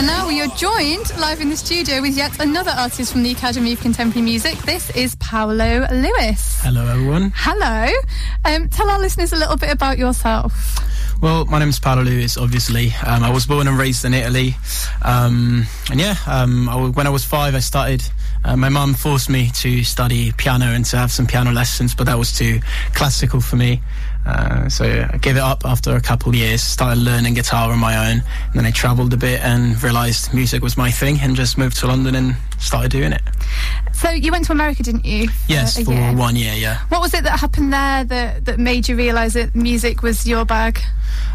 And now we are joined live in the studio with yet another artist from the Academy of Contemporary Music. This is Paolo Lewis. Hello, everyone. Hello. Um, tell our listeners a little bit about yourself. Well, my name is Paolo Lewis, obviously. Um, I was born and raised in Italy. Um, and yeah, um, I, when I was five, I started. Uh, my mum forced me to study piano and to have some piano lessons, but that was too classical for me. Uh, so I gave it up after a couple of years, started learning guitar on my own, and then I travelled a bit and realised music was my thing and just moved to London and started doing it. So you went to America, didn't you? Yes, for year? one year, yeah. What was it that happened there that, that made you realise that music was your bag?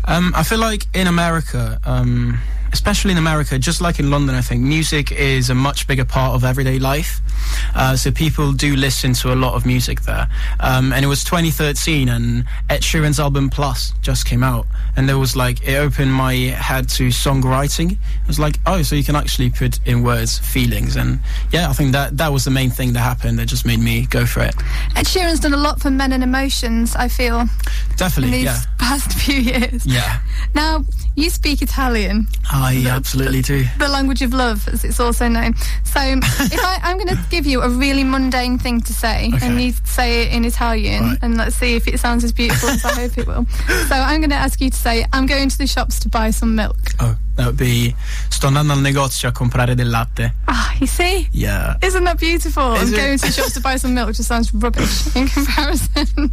Um, I feel like in America, um, especially in America, just like in London, I think music is a much bigger part of everyday life. Uh, so people do listen to a lot of music there. Um, and it was 2013, and Ed Sheeran's album Plus just came out, and there was like it opened my head to songwriting. It was like, oh, so you can actually put in words feelings, and yeah, I think that that was the main thing that happened that just made me go for it. Ed Sheeran's done a lot for men and emotions, I feel, in Definitely, these yeah, past few years. yeah. Now, you speak Italian, I absolutely do. the language of love, as it's also known. So, if I, I'm going to give you a really mundane thing to say, Okay. and you say it in Italian, Right. and let's see if it sounds as beautiful as I hope it will. So, I'm going to ask you to say, I'm going to the shops to buy some milk. Oh, be sto andando al negozio a comprare del latte. Ah, you see? Yeah. Isn't that beautiful? Is I'm it? going to the shops to buy some milk just sounds rubbish in comparison.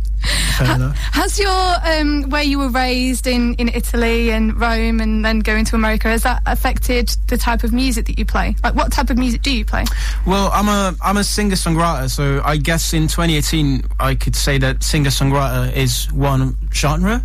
Fair. Has your um, where you were raised in, in Italy and Rome and then going to America has that affected the type of music that you play? Like what type of music do you play? Well, I'm a I'm a singer songwriter, so I guess in 2018 I could say that singer songwriter is one genre.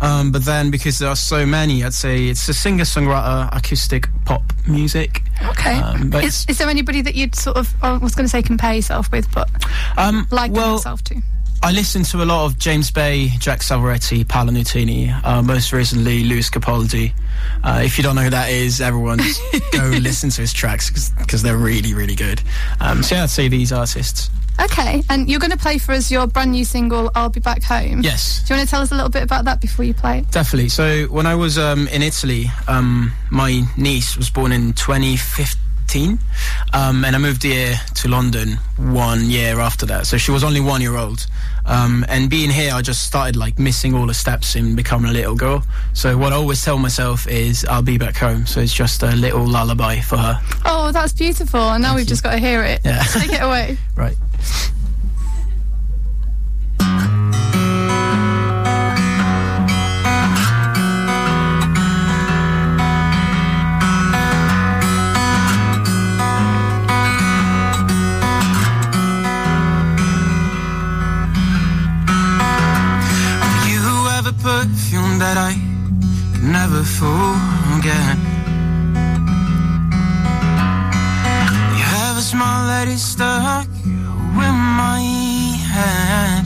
Um, but then because there are so many, I'd say it's a singer songwriter acoustic pop music. Okay. Um, but is, is there anybody that you'd sort of I was going to say compare yourself with, but um, like well, yourself to? I listen to a lot of James Bay, Jack Savoretti, Paolo Nutini, uh, most recently Lewis Capaldi. Uh, if you don't know who that is, everyone go listen to his tracks because they're really, really good. Um, so yeah, I'd say these artists. Okay, and you're going to play for us your brand new single "I'll Be Back Home." Yes. Do you want to tell us a little bit about that before you play it? Definitely. So when I was um, in Italy, um, my niece was born in 2015, um, and I moved here to London one year after that. So she was only one year old. Um, and being here, I just started like missing all the steps in becoming a little girl. So what I always tell myself is I'll be back home. So it's just a little lullaby for her. Oh, that's beautiful. And now we've just got to hear it. Yeah. Take it away. Right. Forget. You have a smile that is stuck in my head.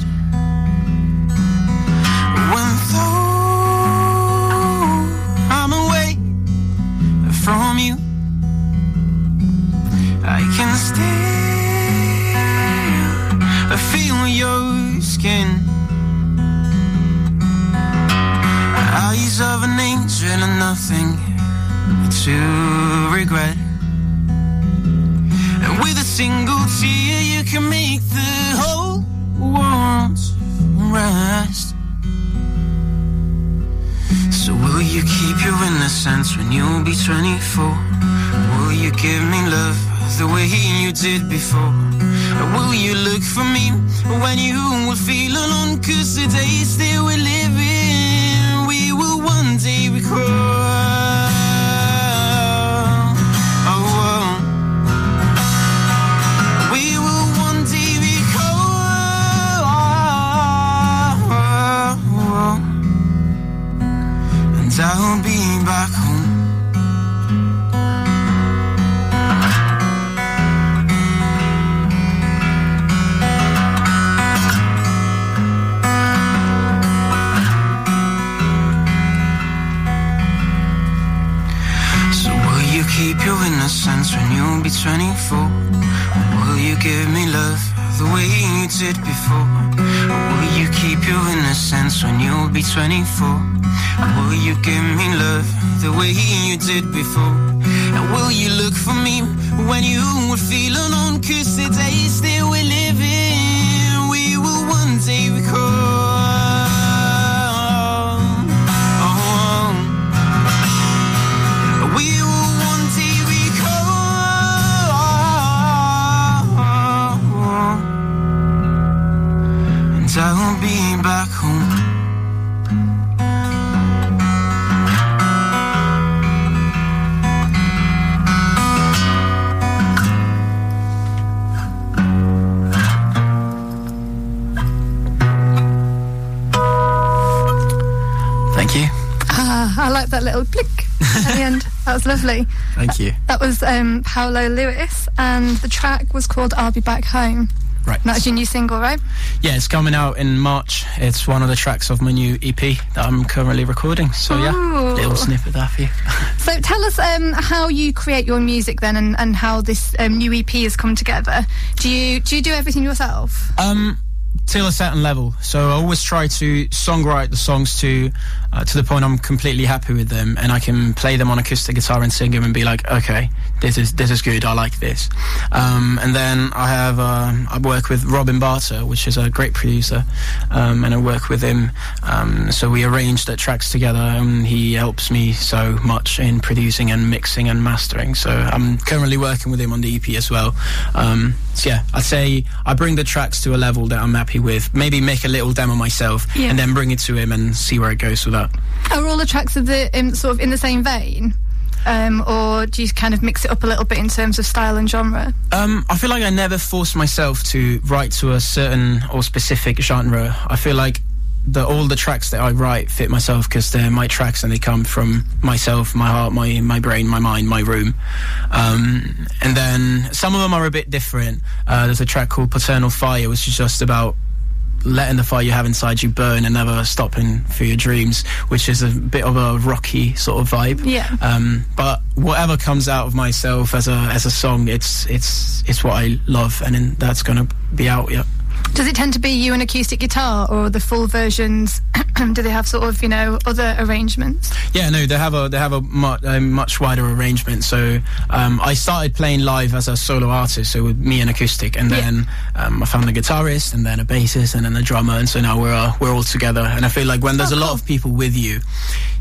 And nothing to regret. And with a single tear, you can make the whole world rest. So, will you keep your innocence when you'll be 24? Will you give me love the way you did before? Or will you look for me when you will feel alone? Cause the days when you'll be 24? Will you give me love the way you did before? Or will you keep your innocence when you'll be 24? Will you give me love the way you did before? Now will you look for me when you were feeling on? Cause days that we're living, I like that little click at the end. That was lovely. Thank you. That was um, Paolo Lewis, and the track was called "I'll Be Back Home." Right. And that's your new single, right? Yeah, it's coming out in March. It's one of the tracks of my new EP that I'm currently recording. So yeah, Ooh. little snippet there for you. So tell us um, how you create your music then, and, and how this um, new EP has come together. Do you do you do everything yourself? Um, till a certain level. So I always try to songwrite the songs to uh, to the point I'm completely happy with them, and I can play them on acoustic guitar and sing them and be like, okay, this is this is good. I like this. Um, and then I have uh, I work with Robin Barter, which is a great producer, um, and I work with him. Um, so we arrange the tracks together, and he helps me so much in producing and mixing and mastering. So I'm currently working with him on the EP as well. Um, so yeah, I'd say I bring the tracks to a level that I'm happy with. Maybe make a little demo myself, Yeah. and then bring it to him and see where it goes with that. Are all the tracks of the um, sort of in the same vein, um, or do you kind of mix it up a little bit in terms of style and genre? Um, I feel like I never force myself to write to a certain or specific genre. I feel like the all the tracks that I write fit myself because they're my tracks and they come from myself, my heart, my my brain, my mind, my room. Um, and then some of them are a bit different. Uh, there's a track called Paternal Fire, which is just about letting the fire you have inside you burn and never stopping for your dreams, which is a bit of a rocky sort of vibe. Yeah. Um, but whatever comes out of myself as a as a song, it's it's it's what I love, and then that's gonna be out. Yeah. Does it tend to be you and acoustic guitar, or the full versions? do they have sort of you know other arrangements? Yeah, no, they have a they have a, mu- a much wider arrangement. So um, I started playing live as a solo artist, so with me and acoustic, and Yeah. then um, I found a guitarist, and then a bassist, and then a drummer, and so now we're uh, we're all together. And I feel like when there's Oh, a lot cool. of people with you,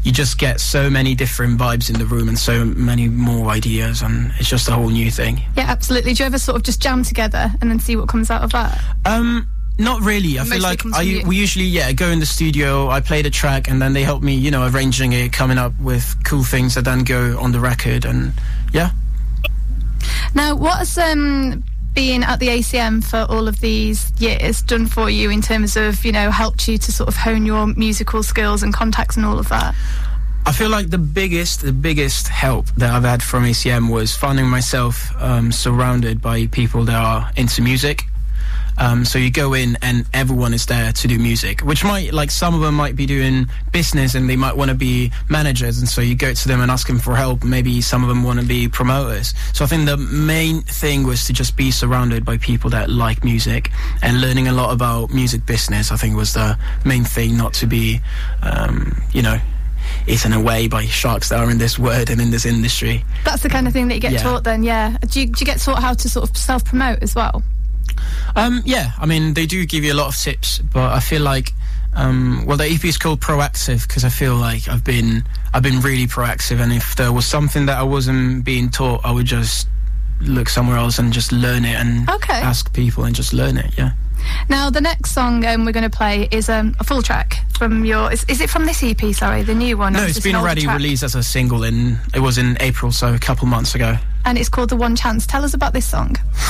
you just get so many different vibes in the room, and so many more ideas, and it's just a whole new thing. Yeah, absolutely. Do you ever sort of just jam together and then see what comes out of that? Um, not really. I Mostly feel like I we usually yeah go in the studio. I play the track, and then they help me, you know, arranging it, coming up with cool things that then go on the record, and yeah. Now, what has um, being at the ACM for all of these years done for you in terms of you know helped you to sort of hone your musical skills and contacts and all of that? I feel like the biggest, the biggest help that I've had from ACM was finding myself um, surrounded by people that are into music. Um, so you go in and everyone is there to do music, which might, like some of them might be doing business and they might want to be managers. And so you go to them and ask them for help. Maybe some of them want to be promoters. So I think the main thing was to just be surrounded by people that like music and learning a lot about music business. I think was the main thing, not to be, um, you know, eaten away by sharks that are in this word and in this industry. That's the kind of thing that you get Yeah. taught then, yeah. Do you, do you get taught how to sort of self promote as well? Um, yeah, I mean, they do give you a lot of tips, but I feel like, um, well, the EP is called Proactive because I feel like I've been, I've been really proactive, and if there was something that I wasn't being taught, I would just look somewhere else and just learn it and Okay. ask people and just learn it. Yeah. Now, the next song um, we're going to play is um, a full track from your. Is, is it from this EP? Sorry, the new one. No, it's been already track? released as a single in, it was in April, so a couple months ago. and it's called "The One Chance." Tell us about this song.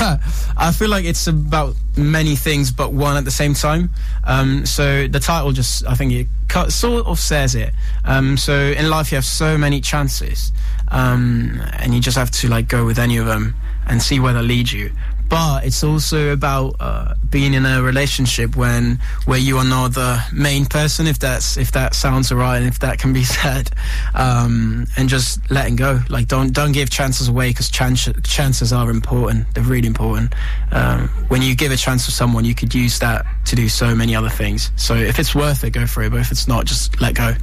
I feel like it's about many things, but one at the same time. Um, so the title just, I think it cut, sort of says it. Um, so in life, you have so many chances, um, and you just have to like go with any of them and see where they lead you. But it's also about uh, being in a relationship when where you are not the main person, if that's if that sounds alright, and if that can be said, um, and just letting go. Like don't don't give chances away because chance, chances are important. They're really important. Um, when you give a chance to someone, you could use that to do so many other things. So if it's worth it, go for it. But if it's not, just let go.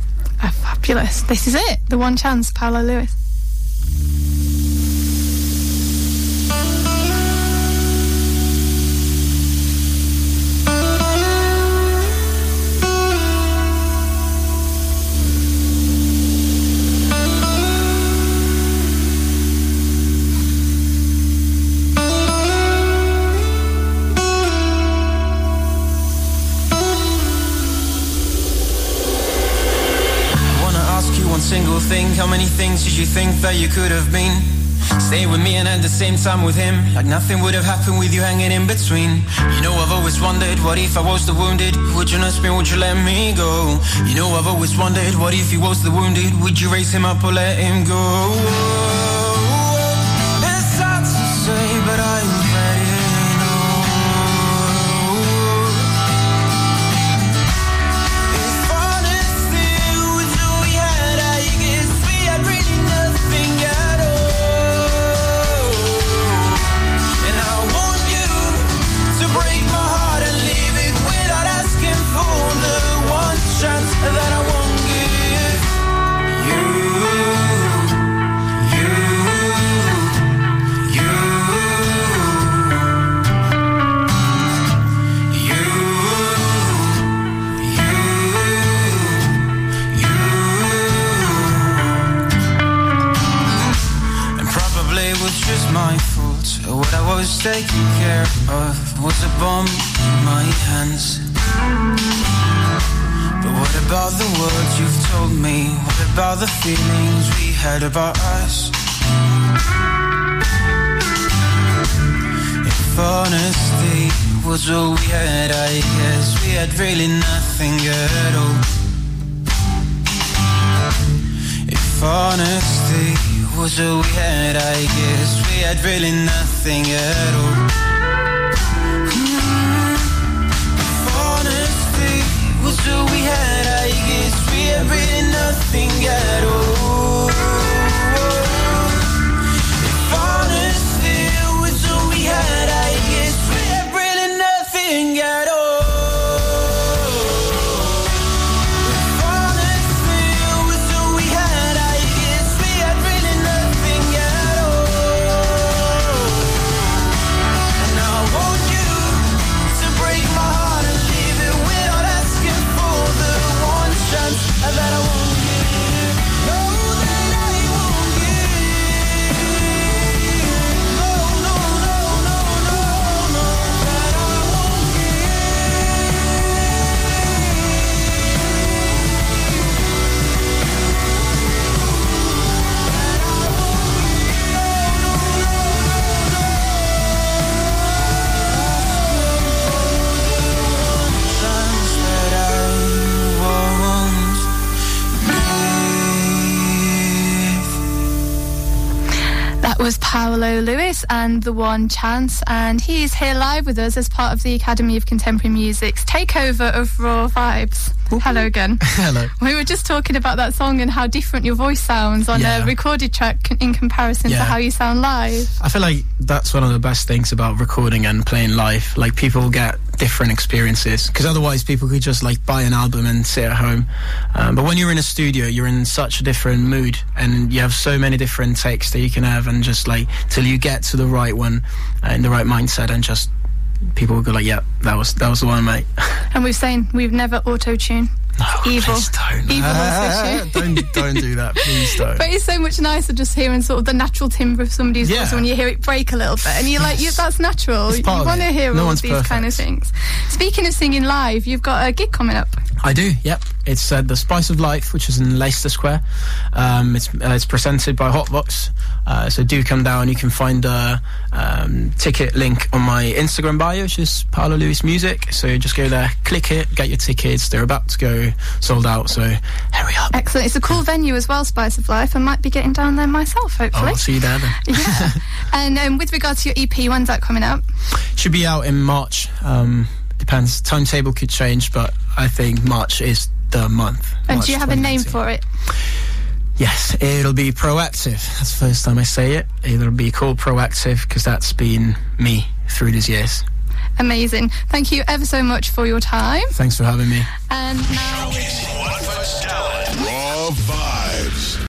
Oh, fabulous. This is it. The One Chance, Paolo Lewis. How many things did you think that you could have been? Stay with me and at the same time with him Like nothing would have happened with you hanging in between You know I've always wondered What if I was the wounded? Would you nurse me? Would you let me go? You know I've always wondered What if he was the wounded? Would you raise him up or let him go? Me? What about the feelings we had about us? If honesty was all we had, I guess we had really nothing at all. If honesty was all we had, I guess we had really nothing at all. Mm. If honesty was all was Paolo Lewis and The One Chance, and he is here live with us as part of the Academy of Contemporary Music's takeover of Raw Vibes. Hello again. Hello. We were just talking about that song and how different your voice sounds on Yeah. a recorded track in comparison to how you sound live. I feel like that's one of the best things about recording and playing live. Like people get different experiences because otherwise people could just like buy an album and sit at home. Um, but when you're in a studio, you're in such a different mood and you have so many different takes that you can have and just like till you get to the right one uh, in the right mindset and just people will go like, yeah, that was that was the one, mate. And we've saying we've never auto tune. Oh, Evil. don't. Evil don't don't do that, please don't. But it's so much nicer just hearing sort of the natural timbre of somebody's Yeah. voice when you hear it break a little bit, and you're like, yeah, that's natural. You want to hear No all these kind of things. Speaking of singing live, you've got a gig coming up. I do. Yep. It's uh, the Spice of Life, which is in Leicester Square. Um, it's uh, it's presented by Hotbox. Uh, so do come down. You can find the um, ticket link on my Instagram bio, which is Paolo Lewis Music. So just go there, click it, get your tickets. They're about to go sold out. So hurry up. Excellent. It's a cool venue as well, Spice of Life. I might be getting down there myself, hopefully. I'll see you there then. yeah. And um, with regard to your EP, when's that coming out? Should be out in March. Um, depends. Timetable could change, but I think March is the month. And March do you have a name for it? Yes, it'll be proactive. That's the first time I say it. It'll be called proactive because that's been me through these years. Amazing. Thank you ever so much for your time. Thanks for having me. And now.